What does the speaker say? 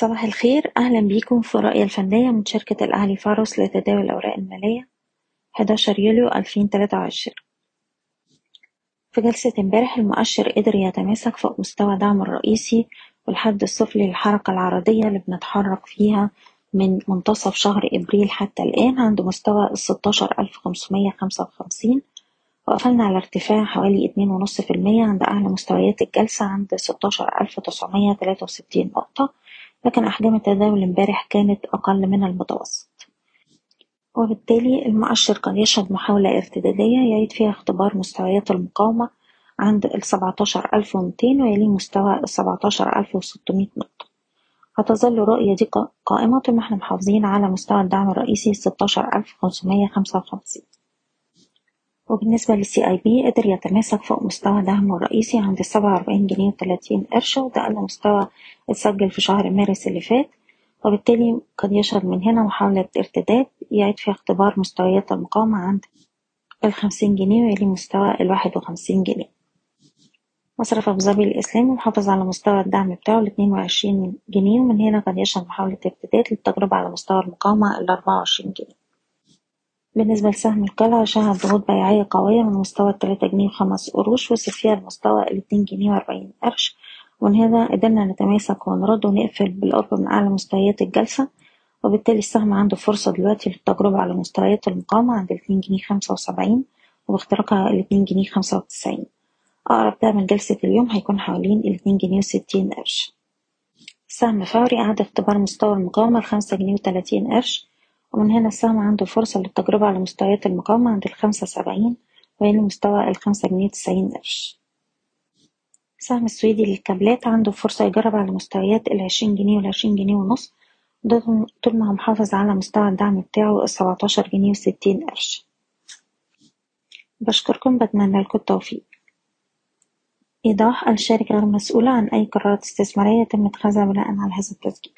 صباح الخير. أهلا بيكم في الرؤية الفنية من شركة الأهلي فاروس لتداول الأوراق المالية 11 يوليو 2023 في جلسة امبارح المؤشر قدر يتماسك فوق مستوى دعمه الرئيسي والحد السفلي للحركة العرضية اللي بنتحرك فيها من منتصف شهر إبريل حتى الآن عند مستوى الستاشر ألف خمسمية خمسة وخمسين. وقفلنا على ارتفاع حوالي اتنين ونص في المية عند أعلى مستويات الجلسة عند ستاشر ألف تسعمية تلاتة وستين نقطة. لكن أحجام التداول امبارح كانت أقل من المتوسط. وبالتالي المؤشر قد يشهد محاولة ارتدادية يعيد فيها اختبار مستويات المقاومة عند ال 17200 ويليه مستوى ال 17600 نقطة. هتظل الرؤية دي قائمة طول ما إحنا محافظين على مستوى الدعم الرئيسي 16555 وبالنسبة للسي اي بي قدر يتماسك فوق مستوى دعمه الرئيسي عند السبعة وأربعين جنيه وتلاتين قرش وده أقل مستوى اتسجل في شهر مارس اللي فات. وبالتالي قد يشهد من هنا محاولة ارتداد يعيد فيها اختبار مستويات المقاومة عند الخمسين جنيه ويلي مستوى الواحد وخمسين جنيه. مصرف أبو ظبي الإسلامي محافظ على مستوى الدعم بتاعه الاتنين وعشرين جنيه ومن هنا قد يشهد محاولة ارتداد للتجربة على مستوى المقاومة الأربعة وعشرين جنيه. بالنسبة لسهم القلعة شهد ضغوط بيعية قوية من مستوى التلاتة جنيه وخمس قروش وصل فيها لمستوى الاتنين جنيه وأربعين قرش. ومن هنا قدرنا نتماسك ونرد ونقفل بالقرب من أعلى مستويات الجلسة. وبالتالي السهم عنده فرصة دلوقتي للتجربة على مستويات المقاومة عند الاتنين جنيه خمسة وسبعين وباختراقها الاتنين جنيه خمسة وتسعين. أقرب دعم لجلسة اليوم هيكون حوالين الاتنين جنيه وستين قرش. سهم فوري أعاد اختبار مستوى المقاومة الخمسة جنيه وتلاتين قرش. ومن هنا السهم عنده فرصة للتجربة على مستويات المقاومة عند الخمسة سبعين ويلي مستوى الخمسة جنيه وتسعين قرش. السهم السويدي للكابلات عنده فرصة يجرب على مستويات العشرين جنيه والعشرين جنيه ونص. طول ما هو محافظ على مستوى الدعم بتاعه السبعتاشر جنيه وستين قرش. بشكركم بتمنى لكم التوفيق. إيضاح الشركة غير مسؤولة عن أي قرارات استثمارية يتم اتخاذها بناء على هذا التسجيل.